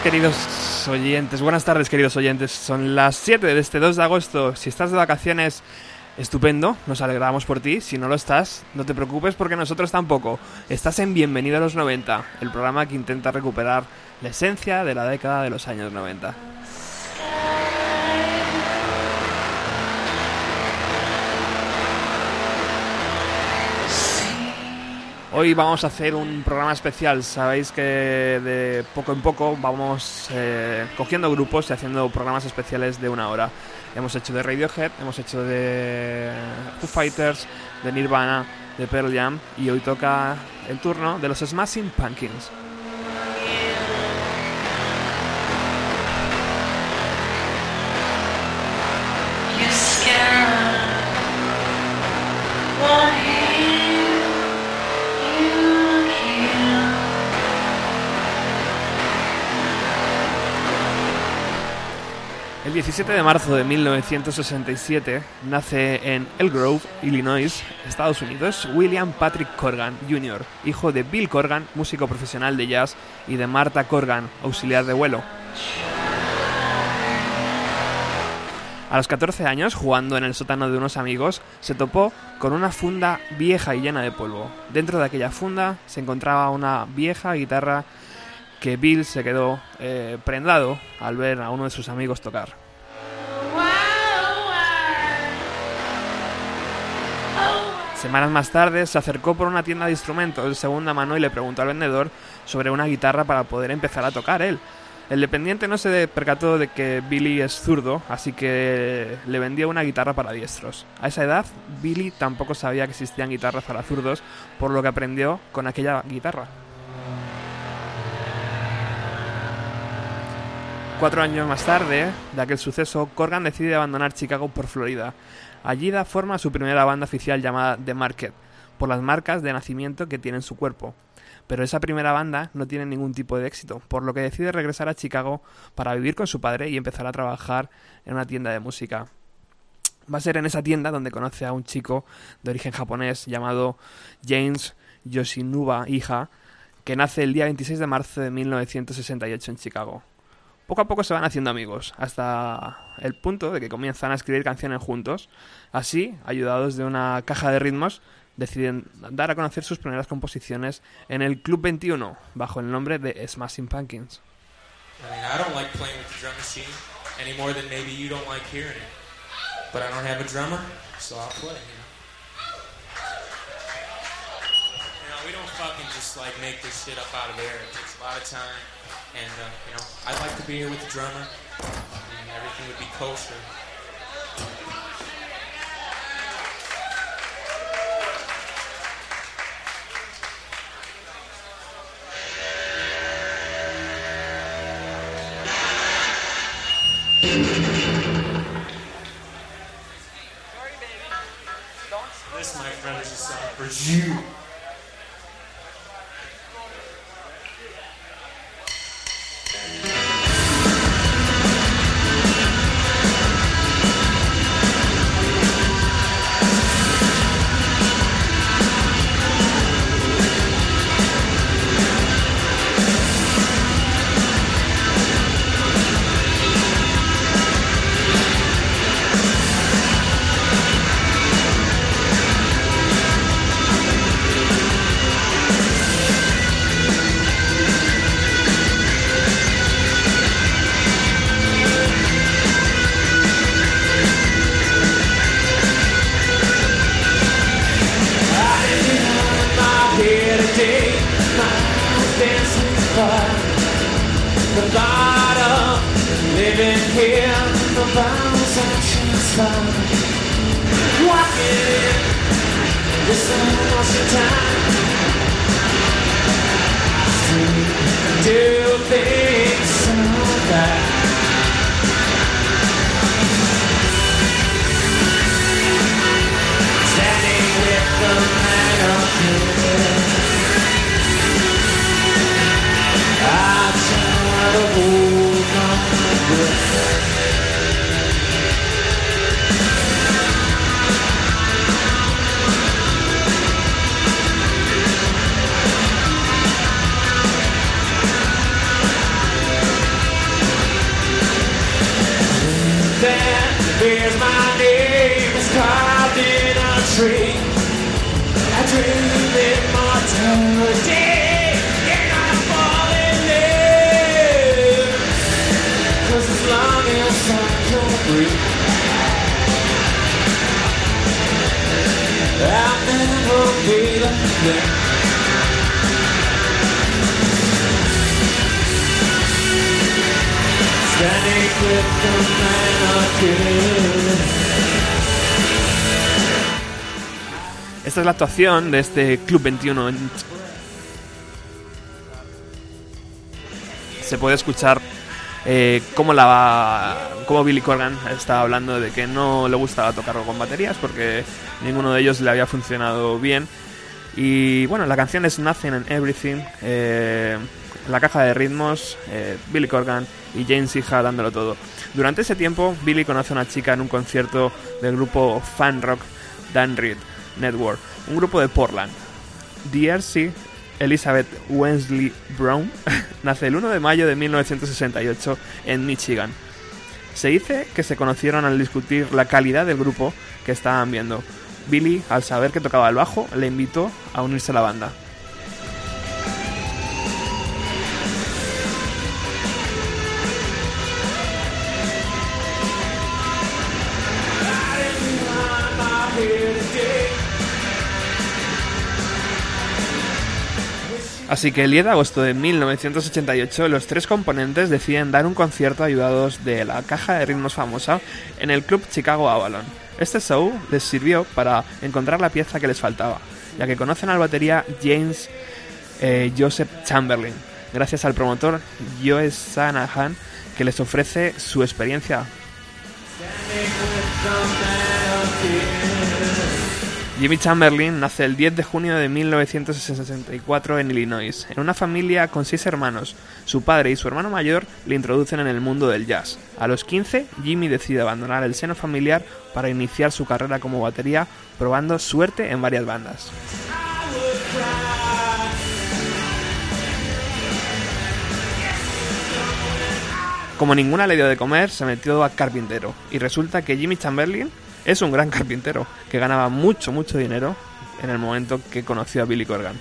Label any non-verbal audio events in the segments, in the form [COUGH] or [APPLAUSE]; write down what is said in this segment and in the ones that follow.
queridos oyentes. Buenas tardes, queridos oyentes. Son las 7 de este 2 de agosto. Si estás de vacaciones, estupendo. Nos alegramos por ti. Si no lo estás, no te preocupes porque nosotros tampoco. Estás en Bienvenido a los 90, el programa que intenta recuperar la esencia de la década de los años 90. Hoy vamos a hacer un programa especial. Sabéis que de poco en poco vamos eh, cogiendo grupos y haciendo programas especiales de una hora. Hemos hecho de Radiohead, hemos hecho de Foo Fighters, de Nirvana, de Pearl Jam y hoy toca el turno de los Smashing Pumpkins. El 17 de marzo de 1967 nace en El Grove, Illinois, Estados Unidos, William Patrick Corgan Jr., hijo de Bill Corgan, músico profesional de jazz, y de Martha Corgan, auxiliar de vuelo. A los 14 años, jugando en el sótano de unos amigos, se topó con una funda vieja y llena de polvo. Dentro de aquella funda se encontraba una vieja guitarra que Bill se quedó eh, prendado al ver a uno de sus amigos tocar. Semanas más tarde se acercó por una tienda de instrumentos de segunda mano y le preguntó al vendedor sobre una guitarra para poder empezar a tocar él. El dependiente no se percató de que Billy es zurdo, así que le vendía una guitarra para diestros. A esa edad, Billy tampoco sabía que existían guitarras para zurdos, por lo que aprendió con aquella guitarra. Cuatro años más tarde de aquel suceso, Corgan decide abandonar Chicago por Florida. Allí da forma a su primera banda oficial llamada The Market, por las marcas de nacimiento que tiene en su cuerpo. Pero esa primera banda no tiene ningún tipo de éxito, por lo que decide regresar a Chicago para vivir con su padre y empezar a trabajar en una tienda de música. Va a ser en esa tienda donde conoce a un chico de origen japonés llamado James Yoshinuba Hija, que nace el día 26 de marzo de 1968 en Chicago. Poco a poco se van haciendo amigos, hasta el punto de que comienzan a escribir canciones juntos. Así, ayudados de una caja de ritmos, deciden dar a conocer sus primeras composiciones en el Club 21, bajo el nombre de Smashing Pumpkins. I mean, I don't like playing with the drum machine any more than maybe you don't like hearing it. But I don't have a drummer, so I'll play, you know. You know, we don't fucking just like make this shit up out of air. It takes a lot of time. And, uh, you know, I'd like to be here with the drummer. And everything would be kosher. This, my friend, is a song for you. De este Club 21. en- Se puede escuchar eh, cómo, la, cómo Billy Corgan está hablando de que no le gustaba tocarlo con baterías porque ninguno de ellos le había funcionado bien. Y bueno, la canción es Nothing and Everything. eh, la caja de ritmos, eh, Billy Corgan y James Hija dándolo todo. Durante ese tiempo, Billy conoce a una chica en un concierto del grupo fan rock Dan Reed Network, un grupo de Portland. DRC Elizabeth Wensley Brown [LAUGHS] nace el 1 de mayo de 1968 en Michigan. Se dice que se conocieron al discutir la calidad del grupo que estaban viendo. Billy, al saber que tocaba el bajo, le invitó a unirse a la banda. Así que el 10 de agosto de 1988 los tres componentes deciden dar un concierto ayudados de la caja de ritmos famosa en el club Chicago Avalon. Este show les sirvió para encontrar la pieza que les faltaba, ya que conocen al batería James eh, Joseph Chamberlain, gracias al promotor Joe Sanahan que les ofrece su experiencia Jimmy Chamberlain nace el 10 de junio de 1964 en Illinois, en una familia con seis hermanos. Su padre y su hermano mayor le introducen en el mundo del jazz. A los 15, Jimmy decide abandonar el seno familiar para iniciar su carrera como batería, probando suerte en varias bandas. Como ninguna le dio de comer, se metió a carpintero. Y resulta que Jimmy Chamberlain es un gran [LAUGHS] carpintero, que ganaba mucho, mucho dinero en el momento que conoció a Billy Corgan.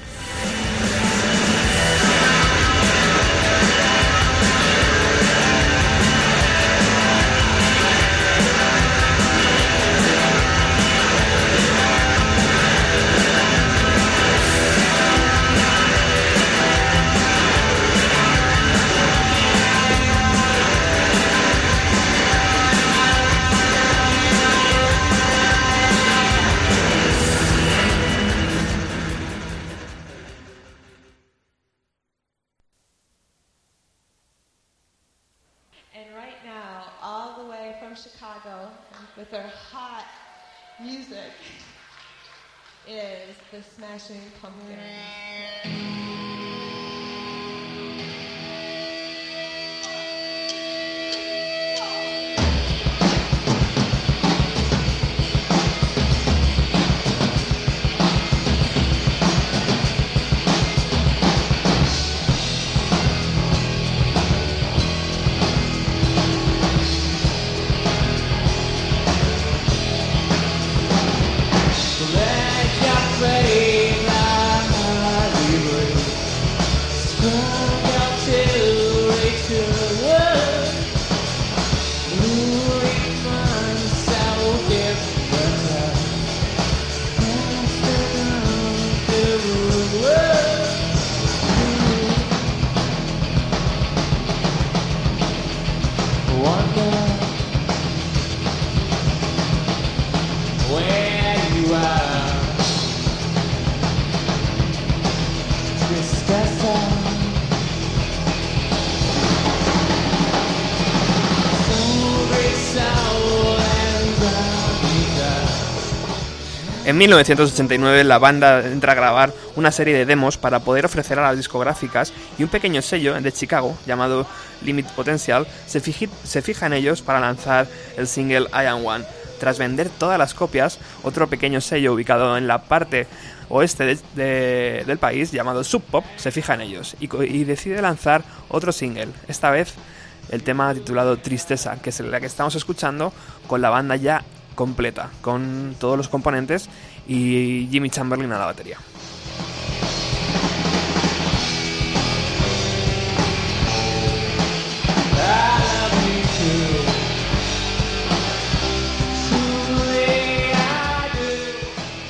The Smashing Pumpkins. En 1989 la banda entra a grabar una serie de demos para poder ofrecer a las discográficas y un pequeño sello de Chicago llamado Limit Potential se, fija en ellos para lanzar el single I Am One. Tras vender todas las copias, otro pequeño sello ubicado en la parte oeste de- de- del país llamado Sub Pop se fija en ellos y, y decide lanzar otro single, esta vez el tema titulado Tristeza, que es la que estamos escuchando con la banda ya completa, con todos los componentes y Jimmy Chamberlain a la batería.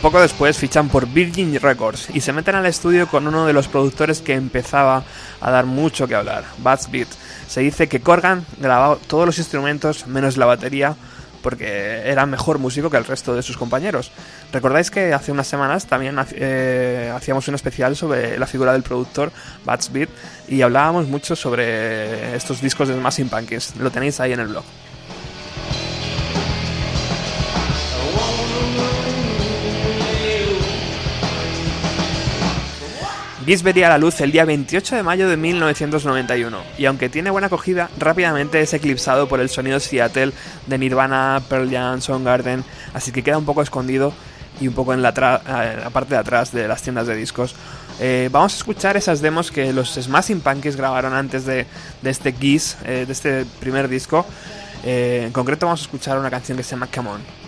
Poco después fichan por Virgin Records y se meten al estudio con uno de los productores que empezaba a dar mucho que hablar, Bats Beat. Se dice que Corgan grababa todos los instrumentos menos la batería porque era mejor músico que el resto de sus compañeros. Recordáis que hace unas semanas también eh, hacíamos un especial sobre la figura del productor Bats Beat y hablábamos mucho sobre estos discos de Smashing Pumpkins. Lo tenéis ahí en el blog. Geese vería la luz el día 28 de mayo de 1991 y aunque tiene buena acogida, rápidamente es eclipsado por el sonido Seattle de Nirvana, Pearl Jam, Soundgarden, así que queda un poco escondido y un poco en la, eh, parte de atrás de las tiendas de discos. Eh, vamos a escuchar esas demos que los Smashing Pumpkins grabaron antes de, este Geese, eh, de este primer disco. En concreto vamos a escuchar una canción que se llama Come On.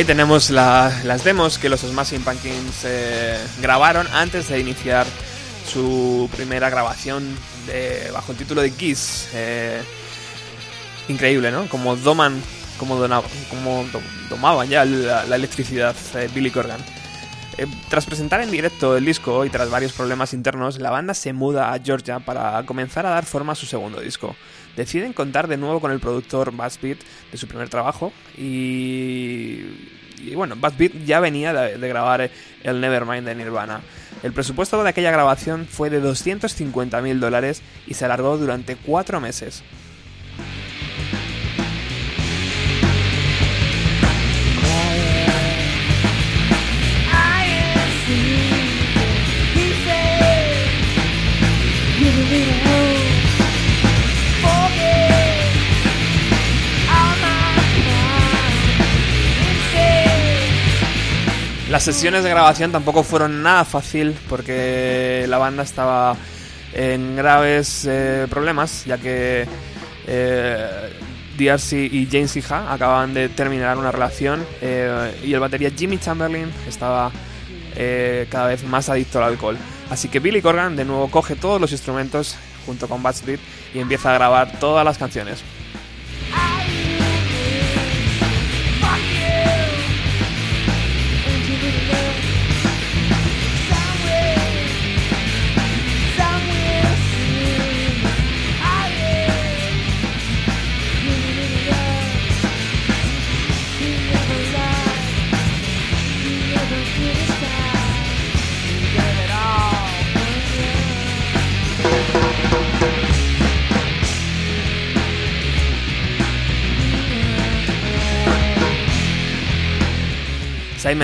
Ahí tenemos la- las demos que los Smashing Pumpkins eh, grabaron antes de iniciar su primera grabación bajo el título de Kiss. Eh, increíble, ¿no? Como doman, como, dona- como do- domaban ya la, electricidad eh, Billy Corgan. Tras presentar en directo el disco y tras varios problemas internos, la banda se muda a Georgia para comenzar a dar forma a su segundo disco. Deciden contar de nuevo con el productor Buzz Beat de su primer trabajo y, y bueno, Buzz Beat ya venía de, de grabar el Nevermind de Nirvana. El presupuesto de aquella grabación fue de 250 mil dólares y se alargó durante cuatro meses. Las sesiones de grabación tampoco fueron nada fácil porque la banda estaba en graves eh, problemas, ya que eh, DRC y James Hija acababan de terminar una relación eh, y el batería Jimmy Chamberlain estaba eh, cada vez más adicto al alcohol. Así que Billy Corgan de nuevo coge todos los instrumentos junto con Beat y empieza a grabar todas las canciones.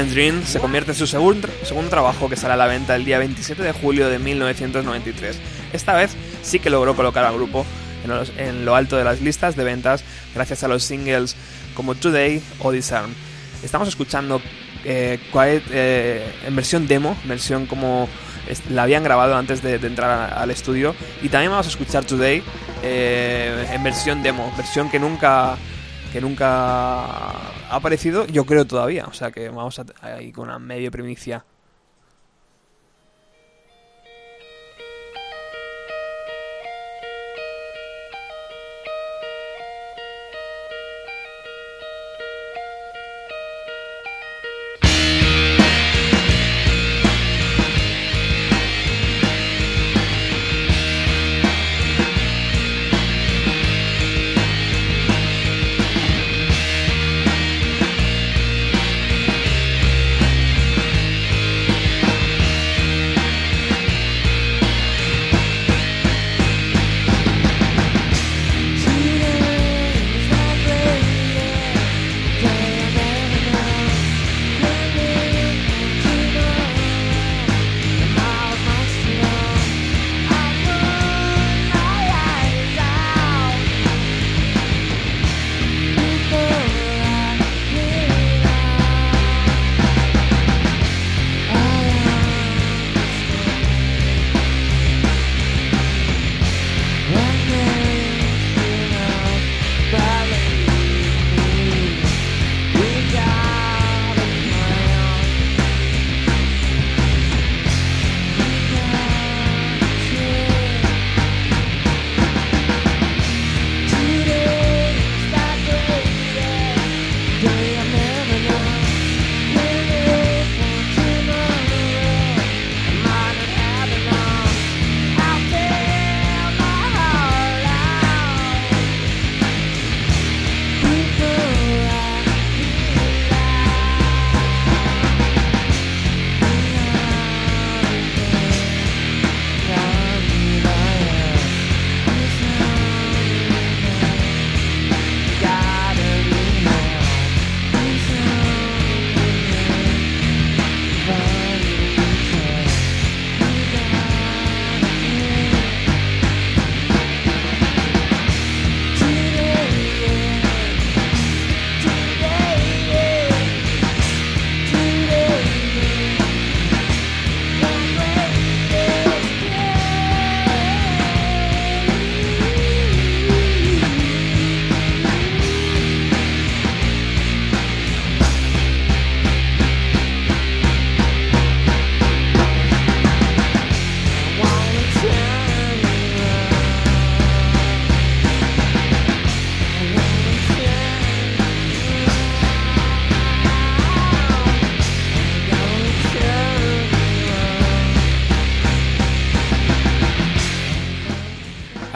Dream se convierte en su segundo, segundo trabajo que sale a la venta el día 27 de julio de 1993. Esta vez sí que logró colocar al grupo en, los- en lo alto de las listas de ventas gracias a los singles como Today o Disarm. Estamos escuchando eh, Quiet eh, en versión demo, versión como la habían grabado antes de, de entrar a- al estudio. Y también vamos a escuchar Today eh, en versión demo, versión que nunca que nunca ha aparecido, yo creo todavía. O sea que vamos a, ahí con una medio primicia.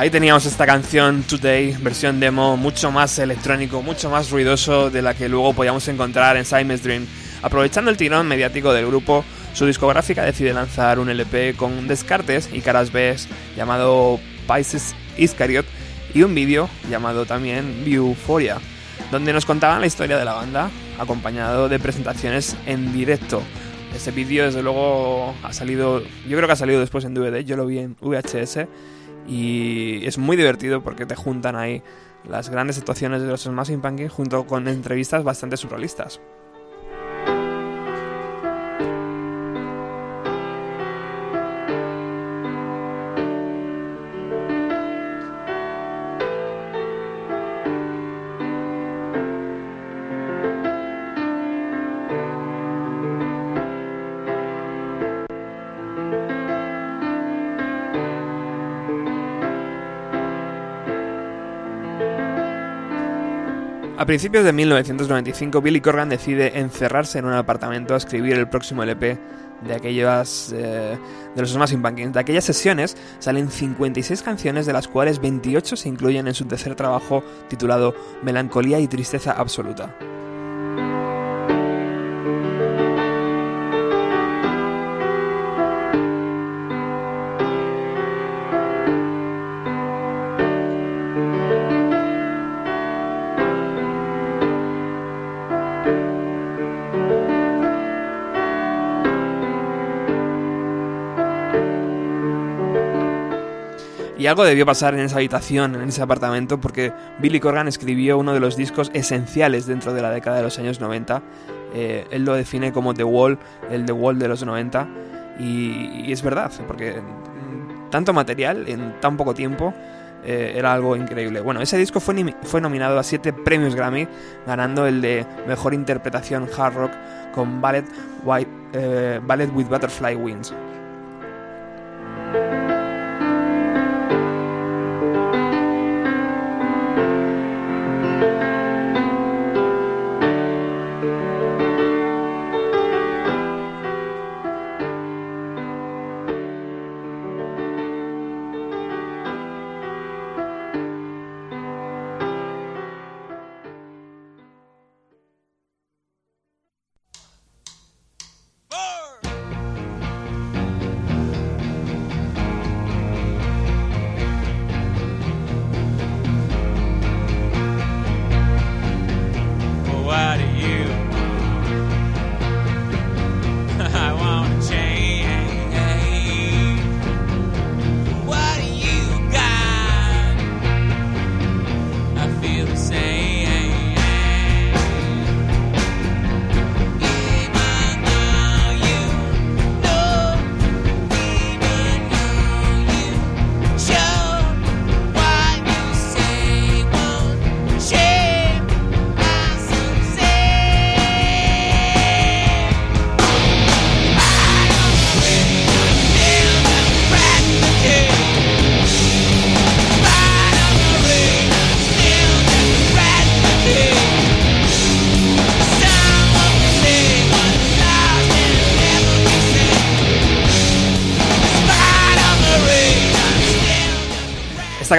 Ahí teníamos esta canción Today, versión demo, mucho más electrónico, mucho más ruidoso de la que luego podíamos encontrar en Simon's Dream. Aprovechando el tirón mediático del grupo, su discográfica decide lanzar un LP con descartes y caras B llamado Pisces Iscariot y un vídeo llamado también Viewphoria, donde nos contaban la historia de la banda, acompañado de presentaciones en directo. Este vídeo, desde luego, ha salido. Yo creo que ha salido después en DVD. Yo lo vi en VHS. Y es muy divertido porque te juntan ahí las grandes actuaciones de los Smashing Pumpkins junto con entrevistas bastante surrealistas. A principios de 1995, Billy Corgan decide encerrarse en un apartamento a escribir el próximo LP de aquellas eh, de los Smashing Pumpkins. De aquellas sesiones salen 56 canciones, de las cuales 28 se incluyen en su tercer trabajo titulado Melancolía y Tristeza Absoluta. Y algo debió pasar en esa habitación, en ese apartamento, porque Billy Corgan escribió uno de los discos esenciales dentro de la década de los años 90. Eh, él lo define como The Wall, el The Wall de los 90. Y, es verdad, porque tanto material en tan poco tiempo eh, era algo increíble. Bueno, ese disco fue, fue nominado a 7 premios Grammy, ganando el de Mejor Interpretación Hard Rock con Ballet, eh, Ballet with Butterfly Wings.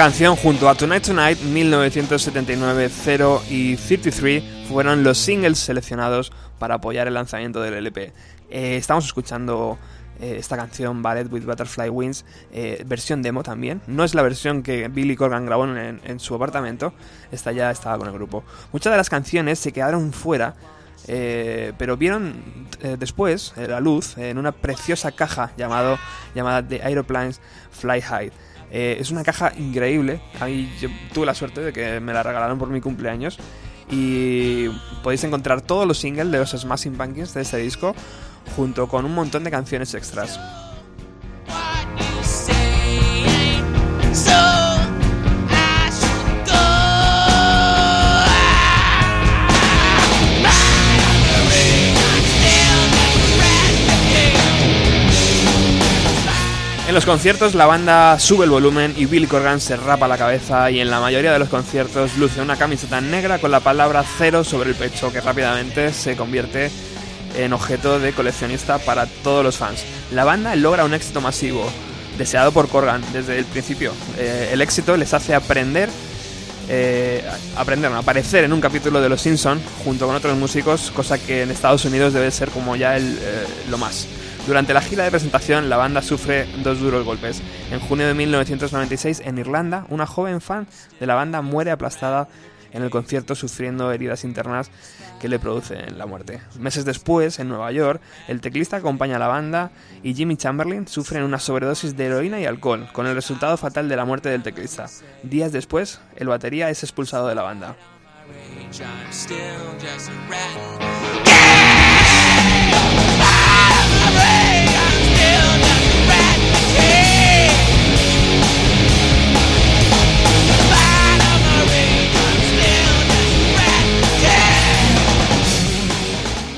Canción junto a Tonight Tonight 1979, 0 y 33 fueron los singles seleccionados para apoyar el lanzamiento del LP. Eh, estamos escuchando eh, esta canción Ballet with Butterfly Wings, eh, versión demo también. No es la versión que Billy Corgan grabó en, su apartamento, esta ya estaba con el grupo. Muchas de las canciones se quedaron fuera. pero vieron después la luz en una preciosa caja llamado, llamada The Aeroplanes Fly High. Eh, es una caja increíble. A mí yo tuve la suerte de que me la regalaron por mi cumpleaños. Y podéis encontrar todos los singles de los Smashing Pumpkins de este disco, junto con un montón de canciones extras. En los conciertos la banda sube el volumen y Bill Corgan se rapa la cabeza y en la mayoría de los conciertos luce una camiseta negra con la palabra cero sobre el pecho que rápidamente se convierte en objeto de coleccionista para todos los fans. La banda logra un éxito masivo. deseado por Corgan desde el principio. Eh, el éxito les hace aprender, eh, aprender, aparecer en un capítulo de Los Simpson junto con otros músicos, cosa que en Estados Unidos debe ser como ya el, eh, lo más. Durante la gira de presentación, la banda sufre dos duros golpes. En junio de 1996, en Irlanda, una joven fan de la banda muere aplastada en el concierto sufriendo heridas internas que le producen la muerte. Meses después, en Nueva York, el teclista acompaña a la banda y Jimmy Chamberlain sufren una sobredosis de heroína y alcohol, con el resultado fatal de la muerte del teclista. Días después, el batería es expulsado de la banda.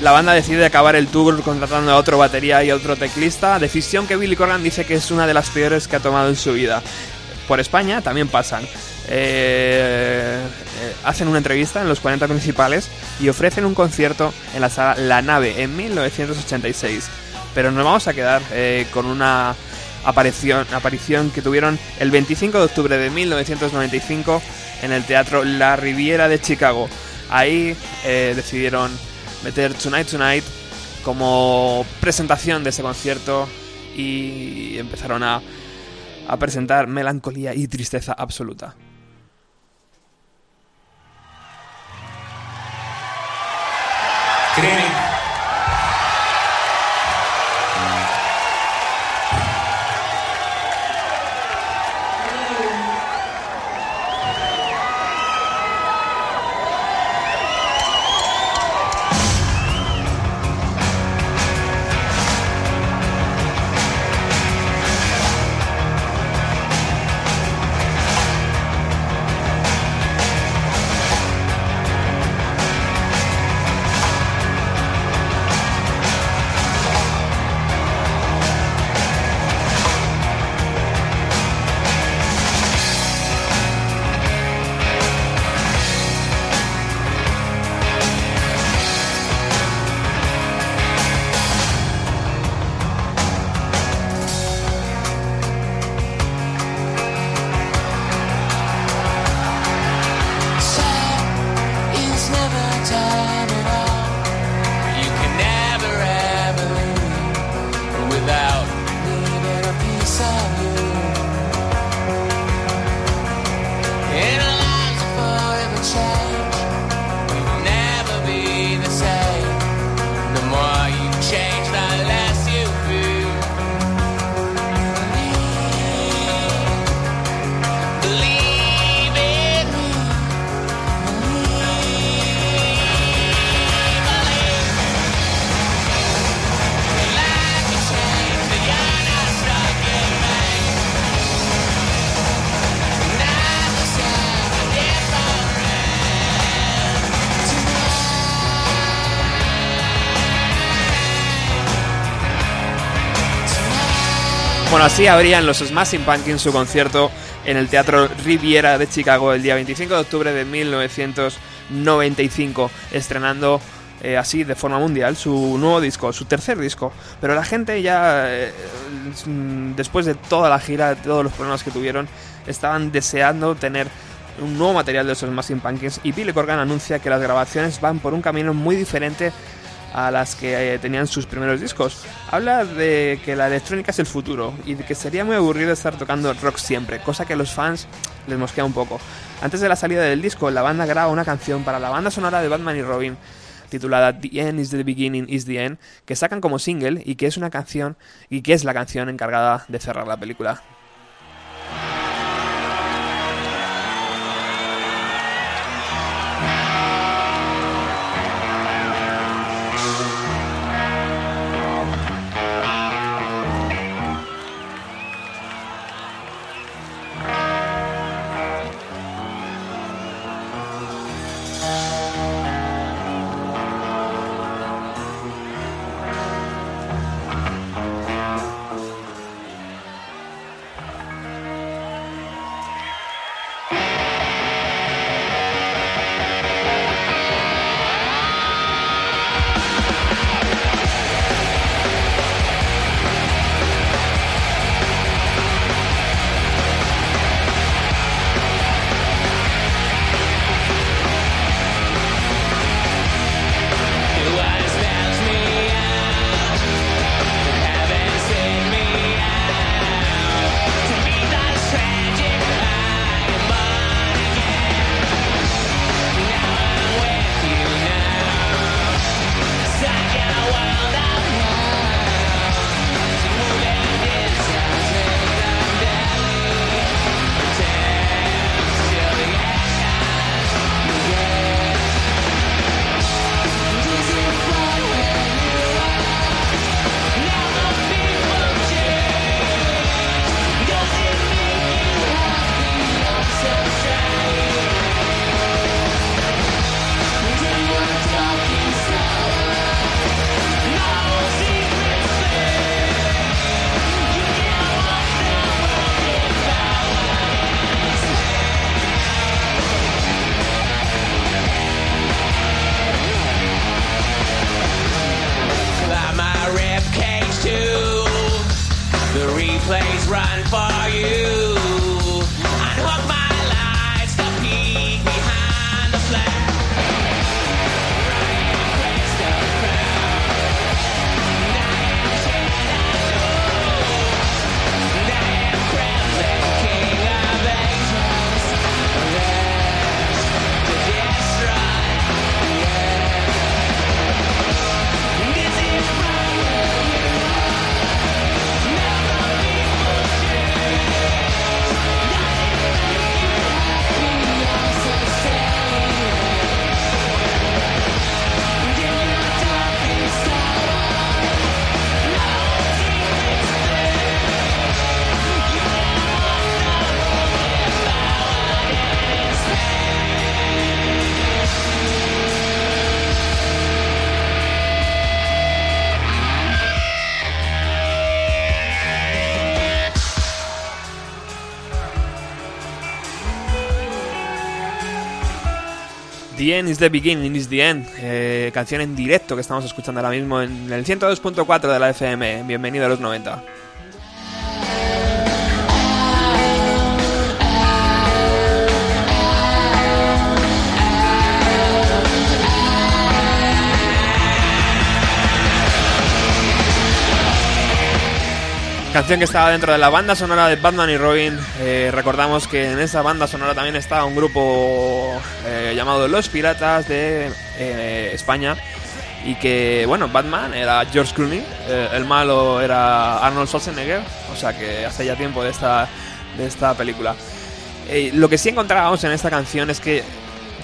La banda decide acabar el tour contratando a otro batería y otro teclista, decisión que Billy Corgan dice que es una de las peores que ha tomado en su vida. Por España también pasan. Eh, eh, hacen una entrevista en los 40 principales y ofrecen un concierto en la sala La Nave en 1986. Pero nos vamos a quedar eh, con una aparición, aparición que tuvieron el 25 de octubre de 1995 en el Teatro La Riviera de Chicago. Ahí decidieron meter Tonight Tonight como presentación de ese concierto y empezaron a, a presentar melancolía y tristeza absoluta. Así abrían los Smashing Pumpkins su concierto en el Teatro Riviera de Chicago el día 25 de octubre de 1995, estrenando eh, así de forma mundial su nuevo disco, su tercer disco. Pero la gente ya, eh, mm, después de toda la gira, de todos los problemas que tuvieron, estaban deseando tener un nuevo material de esos Smashing Pumpkins y Billy Corgan anuncia que las grabaciones van por un camino muy diferente a las que eh, tenían sus primeros discos. Habla de que la electrónica es el futuro y de que sería muy aburrido estar tocando rock siempre, cosa que a los fans les mosquea un poco. Antes de la salida del disco, la banda graba una canción para la banda sonora de Batman y Robin titulada The End is the Beginning is the End, que sacan como single y que es una canción y que es la canción encargada de cerrar la película. The End is the Beginning is the End, eh, canción en directo que estamos escuchando ahora mismo en el 102.4 de la FM. Bienvenido a los 90. Canción que estaba dentro de la banda sonora de Batman y Robin. Eh, recordamos que en esa banda sonora también estaba un grupo eh, llamado Los Piratas de eh, España. Y que, bueno, Batman era George Clooney, eh, el malo era Arnold Schwarzenegger. O sea que hace ya tiempo de esta, de esta película. Eh, lo que sí encontrábamos en esta canción es que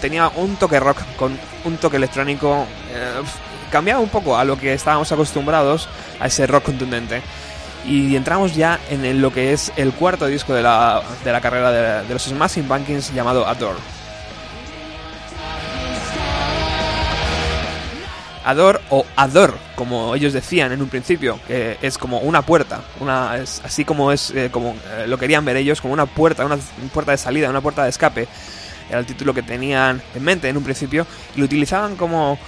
tenía un toque rock con un toque electrónico. eh, cambiaba un poco a lo que estábamos acostumbrados a ese rock contundente. Y entramos ya en lo que es el cuarto disco de la, de la carrera de, de los Smashing Pumpkins llamado Adore. Ador o Ador, como ellos decían en un principio, que es como una puerta, una, es así como es eh, como eh, lo querían ver ellos, como una puerta, una, puerta de salida, una puerta de escape. Era el título que tenían en mente en un principio y lo utilizaban como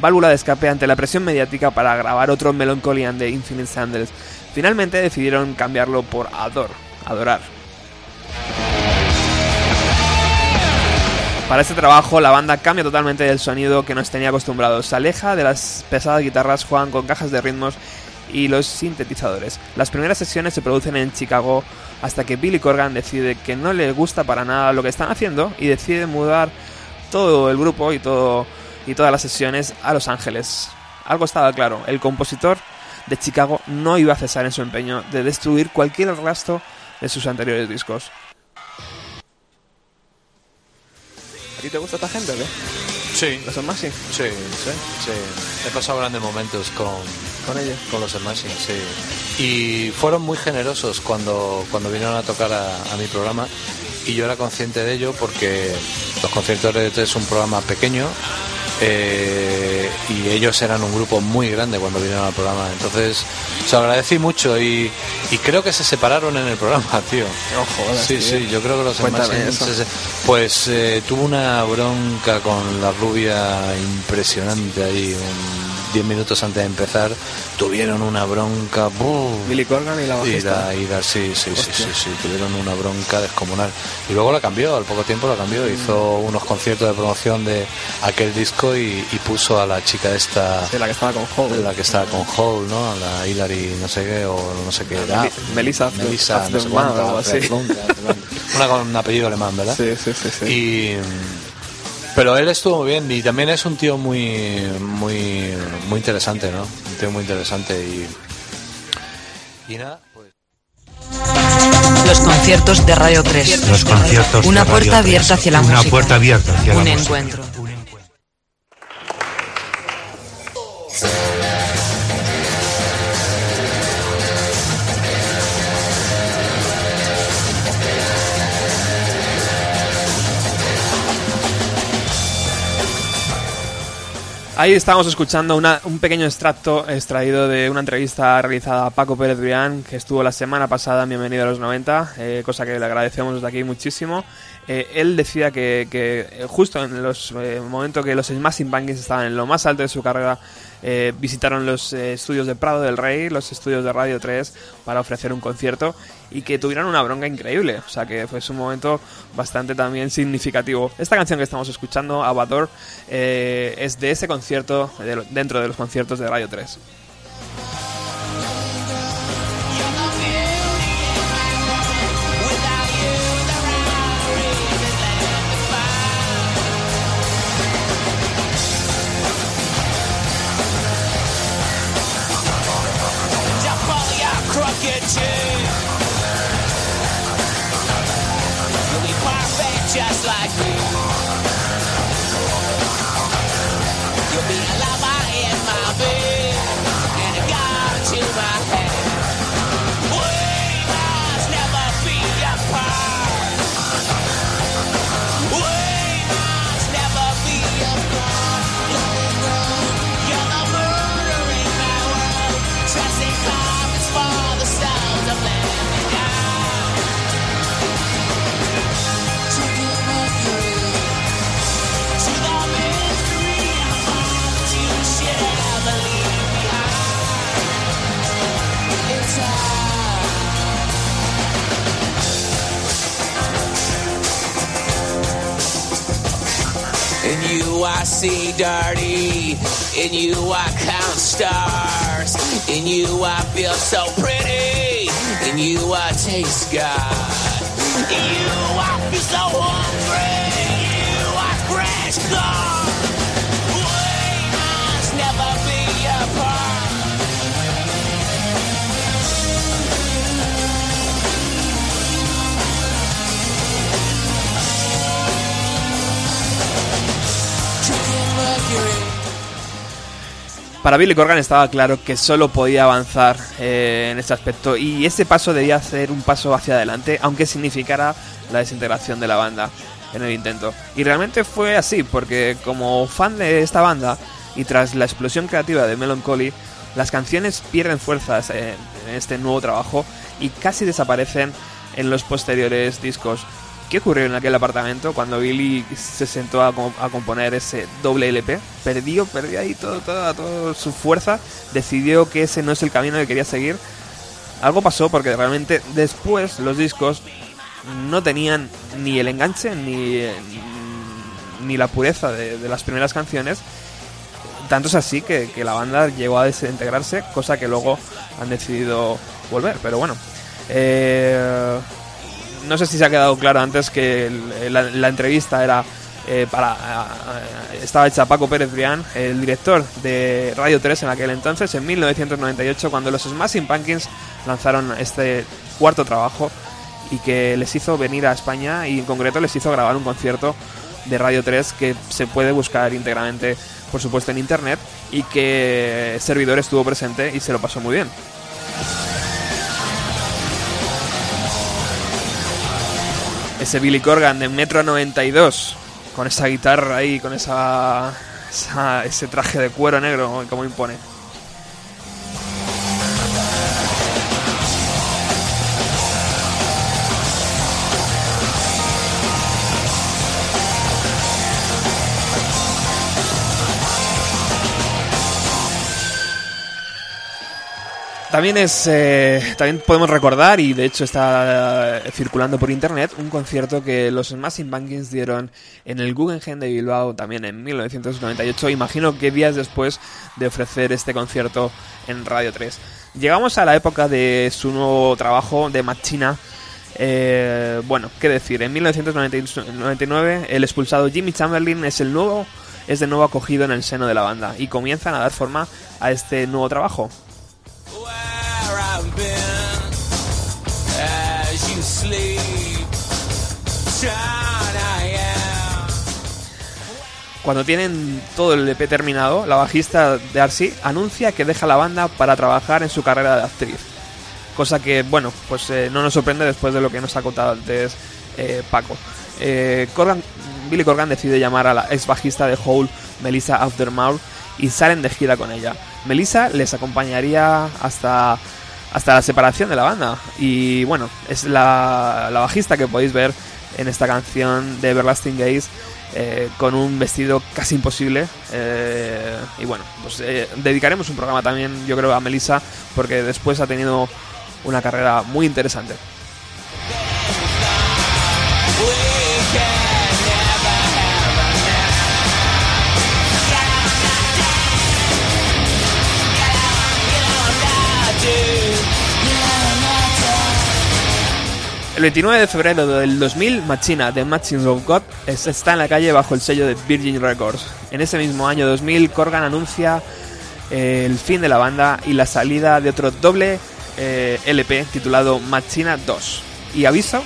válvula de escape ante la presión mediática para grabar otro Melancholian de Infinite Sandals. Finalmente decidieron cambiarlo por Ador, adorar. Para este trabajo la banda cambia totalmente del sonido que nos tenía acostumbrados. Se aleja de las pesadas guitarras, juegan con cajas de ritmos y los sintetizadores. Las primeras sesiones se producen en Chicago hasta que Billy Corgan decide que no le gusta para nada lo que están haciendo y decide mudar todo el grupo y todo y todas las sesiones a Los Ángeles. Algo estaba claro, el compositor de Chicago no iba a cesar en su empeño de destruir cualquier rastro de sus anteriores discos. ¿A ti te gusta esta gente o qué? Sí, ¿Los Smashing? sí, sí, sí. He pasado grandes momentos con, Con ellos. con los Smashing, sí. Y fueron muy generosos cuando, cuando vinieron a tocar a, a mi programa y yo era consciente de ello porque los conciertos de RDT es un programa pequeño eh, y ellos eran un grupo muy grande cuando vinieron al programa. Entonces, se lo agradecí mucho y, y creo que se separaron en el programa, [LAUGHS] tío. Sí, sí, yo creo que los Pues eh, tuvo una bronca con la rubia impresionante ahí, un- 10 minutos antes de empezar. Tuvieron una bronca. ¡buh! Billy Corgan y la Y bajista. la, y la- sí, sí, sí, sí, sí, tuvieron una bronca descomunal. Y luego la cambió, al poco tiempo la cambió, hizo Mm. unos conciertos de promoción de aquel disco y, y puso a la chica esta, Sí, la que estaba con Hole. la que estaba con Hole, ¿no? A la Hillary no sé qué, o no sé qué era. Meli- Melissa After- Melissa, no sé algo así. Una con un apellido alemán, ¿verdad? Sí, sí, sí, sí. Y pero él estuvo muy bien y también es un tío muy muy muy interesante, ¿no? Un tío muy interesante y y nada, pues Los conciertos de Radio 3. Los conciertos Una de puerta Radio abierta 3. hacia la Una música. puerta abierta hacia la Un música. encuentro. Un Ahí estábamos escuchando un pequeño extracto extraído de una entrevista realizada a Paco Pérez Brián, que estuvo la semana pasada en Bienvenido a los 90, eh, cosa que le agradecemos desde aquí muchísimo. Eh, él decía que, que, eh, justo en los eh, momentos que los Smashing Pumpkins estaban en lo más alto de su carrera, eh, visitaron los eh, estudios de Prado del Rey, los estudios de Radio 3, para ofrecer un concierto y que tuvieron una bronca increíble. O sea que fue un momento bastante también significativo. Esta canción que estamos escuchando, Abador, eh, es de ese concierto, dentro de los conciertos de Radio 3. See dirty. In you I count stars. In you I feel so pretty. In you I taste God. In you I feel so hungry. Para Billy Corgan estaba claro que solo podía avanzar eh, en este aspecto y ese paso debía ser un paso hacia adelante, aunque significara la desintegración de la banda en el intento. Y realmente fue así, porque como fan de esta banda y tras la explosión creativa de Melancholy, las canciones pierden fuerzas en, en este nuevo trabajo y casi desaparecen en los posteriores discos. ¿Qué ocurrió en aquel apartamento cuando Billy se sentó a, co- a componer ese doble LP? Perdió, perdió ahí todo, toda, toda su fuerza, decidió que ese no es el camino que quería seguir. Algo pasó porque realmente después los discos no tenían ni el enganche ni, ni la pureza de, de las primeras canciones. Tanto es así que, que la banda llegó a desintegrarse, cosa que luego han decidido volver. Pero bueno, eh, no sé si se ha quedado claro antes que el- la, entrevista era eh, para eh, estaba hecha Paco Pérez Brián, el director de Radio 3 en aquel entonces, en 1998, cuando los Smashing Pumpkins lanzaron este cuarto trabajo y que les hizo venir a España y en concreto les hizo grabar un concierto de Radio 3 que se puede buscar íntegramente, por supuesto, en internet y que Servidor estuvo presente y se lo pasó muy bien. Ese Billy Corgan de Metro 92, con esa guitarra ahí, con esa, esa- ese traje de cuero negro, como impone. También es, eh, también podemos recordar y de hecho está eh, circulando por internet un concierto que los Smashing Pumpkins dieron en el Guggenheim de Bilbao también en 1998. Imagino que días después de ofrecer este concierto en Radio 3. Llegamos a la época de su nuevo trabajo de Machina. Eh, bueno, qué decir. En 1999 el expulsado Jimmy Chamberlain es el nuevo es de nuevo acogido en el seno de la banda y comienzan a dar forma a este nuevo trabajo. Cuando tienen todo el EP terminado, la bajista Darcy anuncia que deja la banda para trabajar en su carrera de actriz. Cosa que, bueno, pues eh, no nos sorprende después de lo que nos ha contado antes eh, Paco. Eh, Corgan- Billy Corgan decide llamar a la ex bajista de Hole, Melissa Aftermath, y salen de gira con ella. Melissa les acompañaría hasta, hasta la separación de la banda. Y bueno, es la, la bajista que podéis ver en esta canción de Everlasting Gaze eh, con un vestido casi imposible. eh, y bueno, pues eh, dedicaremos un programa también, yo creo, a Melissa, porque después ha tenido una carrera muy interesante. El 29 de febrero del 2000, Machina de Machines of God es- está en la calle bajo el sello de Virgin Records. En ese mismo año 2000, Corgan anuncia eh, el fin de la banda y la salida de otro doble eh, LP titulado Machina 2. Y aviso,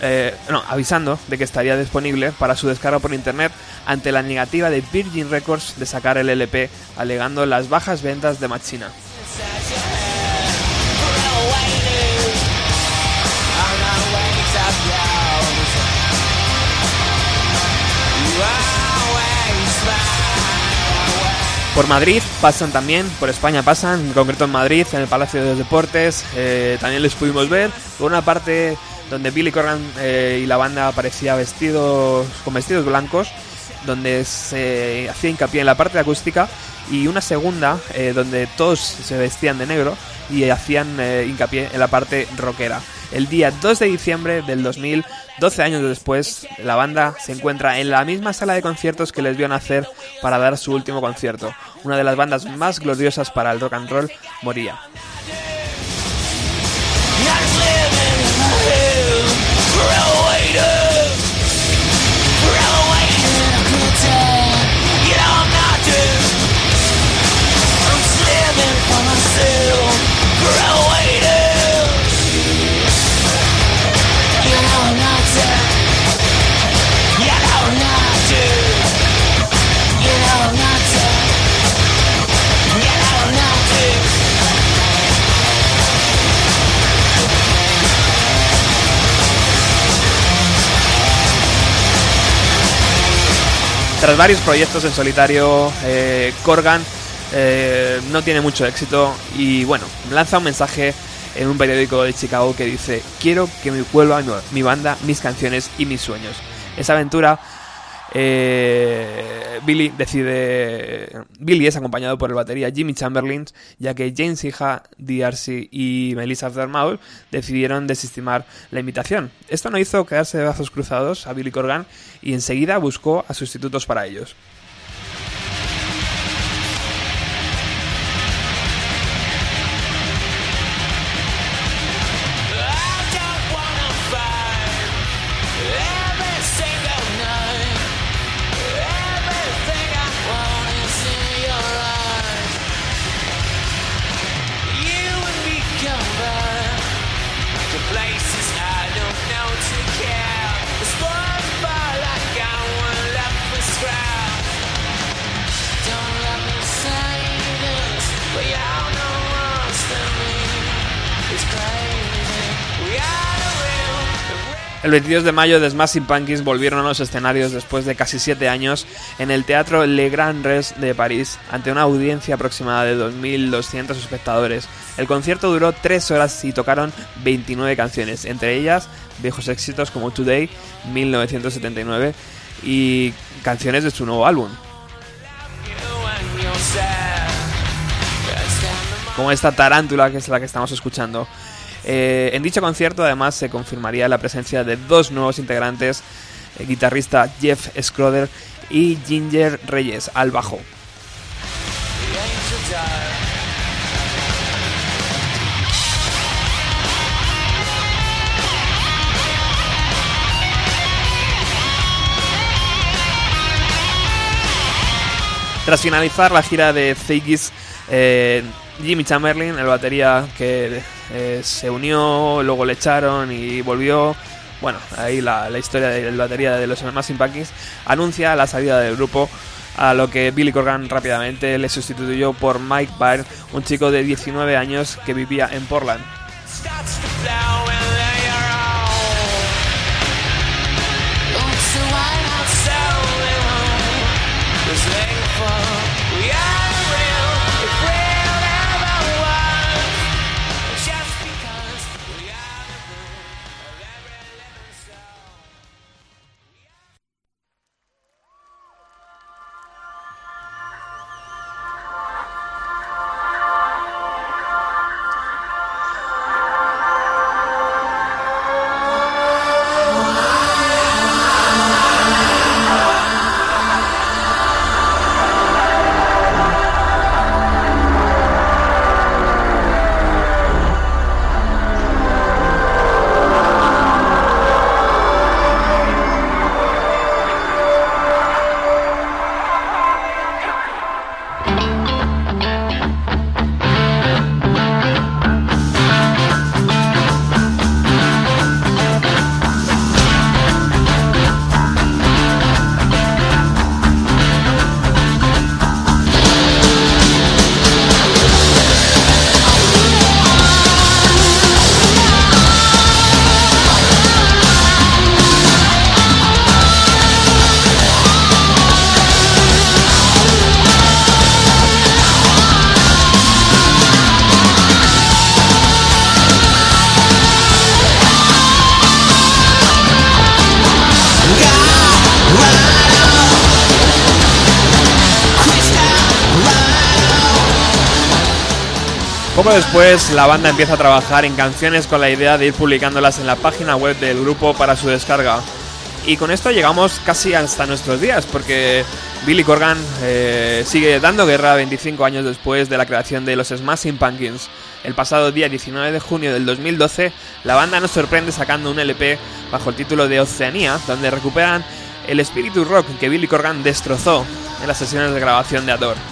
eh, no, avisando de que estaría disponible para su descarga por internet ante la negativa de Virgin Records de sacar el LP, alegando las bajas ventas de Machina. Por Madrid pasan también, por España pasan, en concreto en Madrid, en el Palacio de los Deportes, eh, también les pudimos ver, por una parte donde Billy Corgan eh, y la banda aparecía vestidos con vestidos blancos, donde se hacía hincapié en la parte acústica, y una segunda eh, donde todos se vestían de negro y hacían hincapié en la parte rockera. El día 2 de diciembre del 2000, 12 años después, la banda se encuentra en la misma sala de conciertos que les vio nacer para dar su último concierto. Una de las bandas más gloriosas para el rock and roll moría. Tras varios proyectos en solitario, eh, Corgan eh, no tiene mucho éxito y bueno, lanza un mensaje en un periódico de Chicago que dice quiero que me vuelva mi, mi banda, mis canciones y mis sueños. Esa aventura eh, Billy decide. Billy es acompañado por el batería Jimmy Chamberlain, ya que James Hija, DRC y Melissa Aftermaul decidieron desestimar la invitación. Esto no hizo quedarse de brazos cruzados a Billy Corgan y enseguida buscó a sustitutos para ellos. El 22 de mayo The Smashing Pumpkins volvieron a los escenarios después de casi 7 años en el Teatro Le Grand Res de París ante una audiencia aproximada de 2.200 espectadores. El concierto duró 3 horas y tocaron 29 canciones, entre ellas viejos éxitos como Today, 1979 y canciones de su nuevo álbum. Como esta tarántula que es la que estamos escuchando. Eh, en dicho concierto además se confirmaría la presencia de dos nuevos integrantes, el guitarrista Jeff Scroder y Ginger Reyes al bajo. Tras finalizar la gira de Ziggy's, eh, Jimmy Chamberlain, el batería que eh, se unió, luego le echaron y volvió. Bueno, ahí la, historia de la batería de los Smashing Pumpkins anuncia la salida del grupo. A lo que Billy Corgan rápidamente le sustituyó por Mike Baird, un chico de 19 años que vivía en Portland. Después, la banda empieza a trabajar en canciones con la idea de ir publicándolas en la página web del grupo para su descarga. Y con esto llegamos casi hasta nuestros días, porque Billy Corgan eh, sigue dando guerra 25 años después de la creación de los Smashing Pumpkins. El pasado día 19 de junio del 2012, la banda nos sorprende sacando un LP bajo el título de Oceanía, donde recuperan el espíritu rock que Billy Corgan destrozó en las sesiones de grabación de Adore.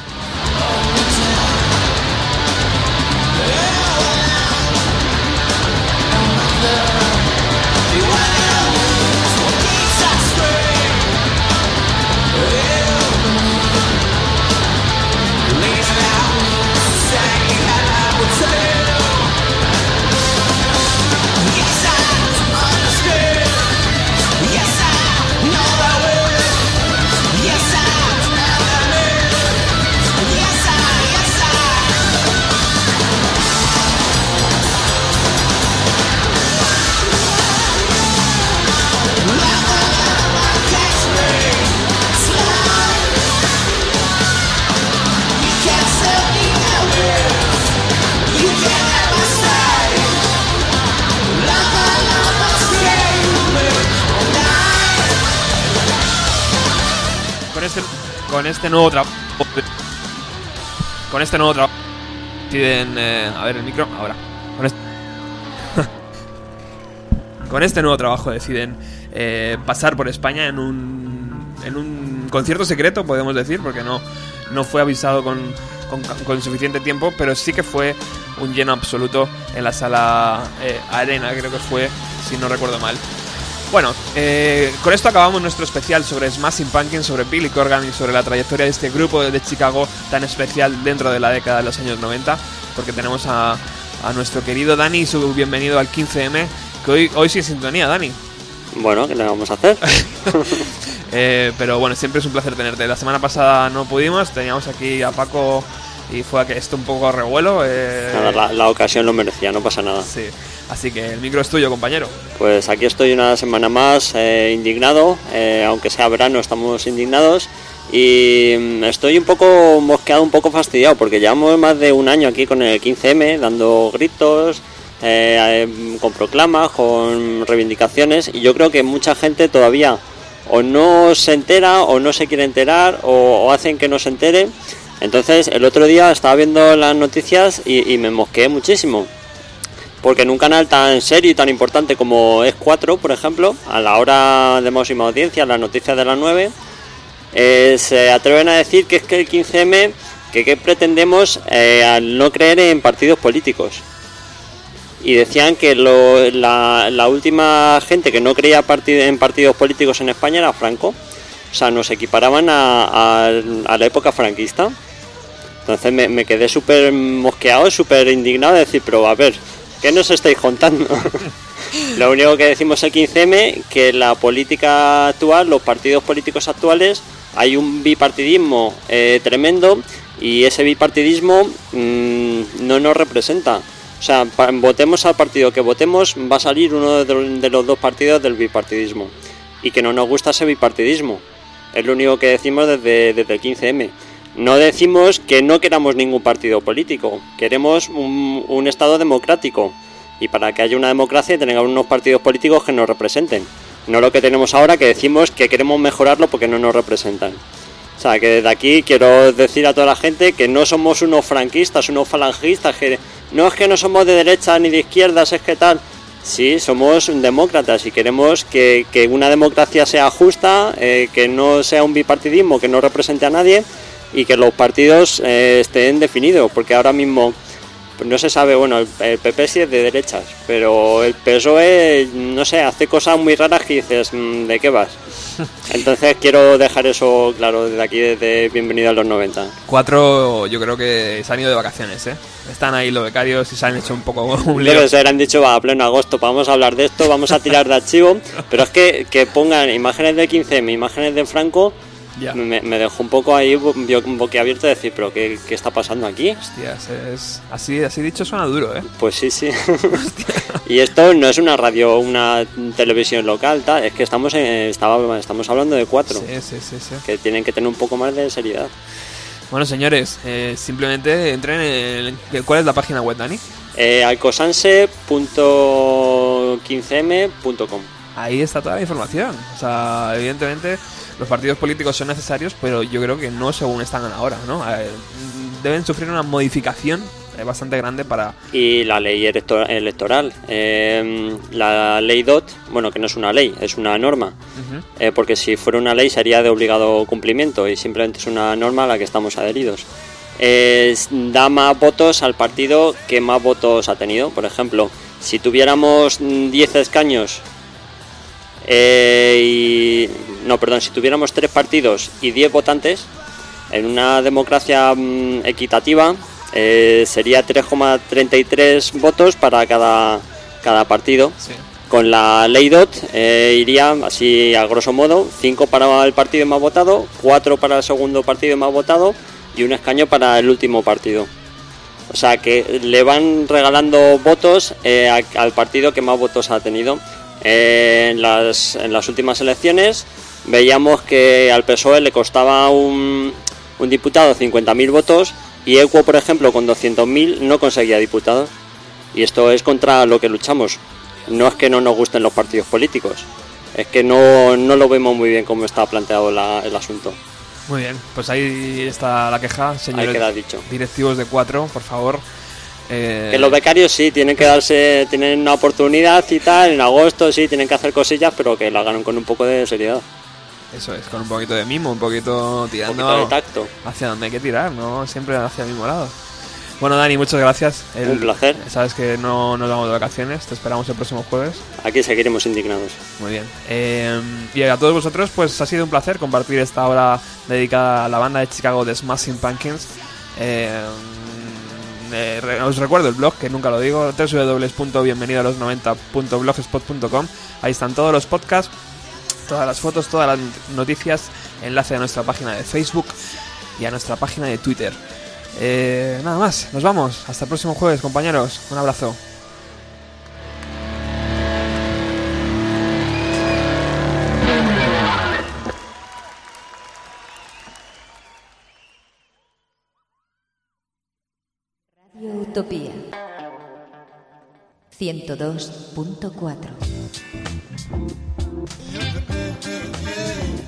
Este nuevo trabajo. Con este nuevo trabajo. Deciden. eh, a ver el micro, ahora. Con este, [LAUGHS] con este nuevo trabajo deciden eh, pasar por España en un. En un concierto secreto, podemos decir, porque no, no fue avisado con, con, suficiente tiempo, pero sí que fue un lleno absoluto en la sala eh, Arena, creo que fue, si no recuerdo mal. Bueno, eh, con esto acabamos nuestro especial sobre Smashing Pumpkins, sobre Billy Corgan y sobre la trayectoria de este grupo de Chicago tan especial dentro de la década de los años 90, porque tenemos a, a nuestro querido Dani y su bienvenido al 15M, que hoy, hoy sí en sintonía, Dani. Bueno, ¿qué le vamos a hacer? [LAUGHS] [LAUGHS] Eh, pero bueno, siempre es un placer tenerte. La semana pasada no pudimos, teníamos aquí a Paco y fue que esto un poco a revuelo. eh, Nada, la, la ocasión lo merecía, no pasa nada. Sí, así que el micro es tuyo, compañero. Pues aquí estoy una semana más eh, indignado, eh, aunque sea verano estamos indignados y mm, estoy un poco mosqueado, un poco fastidiado porque llevamos más de un año aquí con el 15M dando gritos, eh, eh, con proclamas, con reivindicaciones y yo creo que mucha gente todavía o no se entera o no se quiere enterar o, o hacen que no se entere. Entonces el otro día estaba viendo las noticias y, me mosqueé muchísimo porque en un canal tan serio y tan importante como es 4, por ejemplo, a la hora de máxima audiencia, las noticias de las 9, eh, se atreven a decir que es que el 15M, que qué pretendemos eh, al no creer en partidos políticos. Y decían que la, última gente que no creía en partidos políticos en España era Franco. O sea, nos equiparaban a la época franquista. Entonces me, me quedé súper mosqueado, súper indignado de decir, pero a ver, ¿qué nos estáis contando? [LAUGHS] Lo único que decimos el 15M, que la política actual, los partidos políticos actuales, hay un bipartidismo eh, tremendo y ese bipartidismo mm, no nos representa. O sea, votemos al partido que votemos, va a salir uno de los dos partidos del bipartidismo. Y que no nos gusta ese bipartidismo. Es lo único que decimos desde, desde el 15M. No decimos que no queramos ningún partido político, queremos un, un Estado democrático. Y para que haya una democracia tengamos unos partidos políticos que nos representen. No lo que tenemos ahora, que decimos que queremos mejorarlo porque no nos representan. O sea, que desde aquí quiero decir a toda la gente que no somos unos franquistas, unos falangistas, que no es que no somos de derecha ni de izquierdas, es que tal. Sí, somos demócratas y queremos que, que una democracia sea justa, eh, que no sea un bipartidismo, que no represente a nadie y que los partidos eh, estén definidos, porque ahora mismo pues no se sabe, bueno, el, el PP sí es de derechas, pero el PSOE, no sé, hace cosas muy raras que dices, mm, ¿de qué vas? [LAUGHS] Entonces quiero dejar eso claro desde aquí, desde Bienvenido a los 90. Cuatro, yo creo que se han ido de vacaciones, ¿eh? Están ahí los becarios y se han hecho un poco [LAUGHS] un lío. Debe ser, han dicho, va, a pleno agosto, vamos a hablar de esto, vamos a tirar de archivo, [LAUGHS] pero es que, que pongan imágenes de 15M, imágenes de Franco, Ya. me, me dejó un poco ahí bo- boquiabierto de decir, pero ¿qué, qué está pasando aquí? Hostias, es... Así, así dicho suena duro, ¿eh? Pues sí, sí. [LAUGHS] y esto no es una radio, una televisión local, tal, es que estamos en- estaba, estamos hablando de cuatro, Sí, sí, sí, sí. que tienen que tener un poco más de seriedad. Bueno, señores, eh, simplemente entren en... ¿Cuál es la página web, Dani? Eh, alcosanse.15m.com. Ahí está toda la información. O sea, evidentemente los partidos políticos son necesarios, pero yo creo que no según están ahora, ¿no? Deben sufrir una modificación eh, bastante grande para... Y la ley electo- electoral. Eh, la ley DOT, bueno, que no es una ley, es una norma. Eh, porque si fuera una ley sería de obligado cumplimiento y simplemente es una norma a la que estamos adheridos. Eh, da más votos al partido que más votos ha tenido. Por ejemplo, si tuviéramos mm, 10 escaños eh, y... No, perdón, si tuviéramos tres partidos y 10 votantes, en una democracia mm, equitativa eh, sería 3,33 votos para cada, cada partido. Sí. Con la ley DOT eh, iría así a grosso modo 5 para el partido más votado, 4 para el segundo partido más votado y un escaño para el último partido. O sea que le van regalando votos eh, a- al partido que más votos ha tenido. En, las, en las últimas elecciones veíamos que al PSOE le costaba un, un diputado 50.000 votos y ECUO, por ejemplo, con 200.000 no conseguía diputados. Y esto es contra lo que luchamos. No es que no nos gusten los partidos políticos, es que no, no lo vemos muy bien cómo está planteado la- el asunto. Muy bien, pues ahí está la queja, señores queda dicho. directivos de cuatro, por favor. Eh, Que los becarios sí tienen que darse, tienen una oportunidad y tal, en agosto sí tienen que hacer cosillas, pero que lo hagan con un poco de seriedad, Eso es, con un poquito de mimo, un poquito un tirando poquito de tacto. hacia donde hay que tirar, no siempre hacia el mismo lado. Bueno, Dani, muchas gracias. El- Un placer. Sabes que no nos vamos de vacaciones, te esperamos el próximo jueves. Aquí seguiremos indignados. Muy bien. Eh, y a todos vosotros, pues ha sido un placer compartir esta hora dedicada a la banda de Chicago de Smashing Pumpkins. Eh, eh, os recuerdo el blog, que nunca lo digo, www.bienvenidoalos90.blogspot.com. Ahí están todos los podcasts, todas las fotos, todas las noticias, enlace a nuestra página de Facebook y a nuestra página de Twitter. Eh, nada más, nos vamos. Hasta el próximo jueves, compañeros. Un abrazo. Radio Utopía 102.4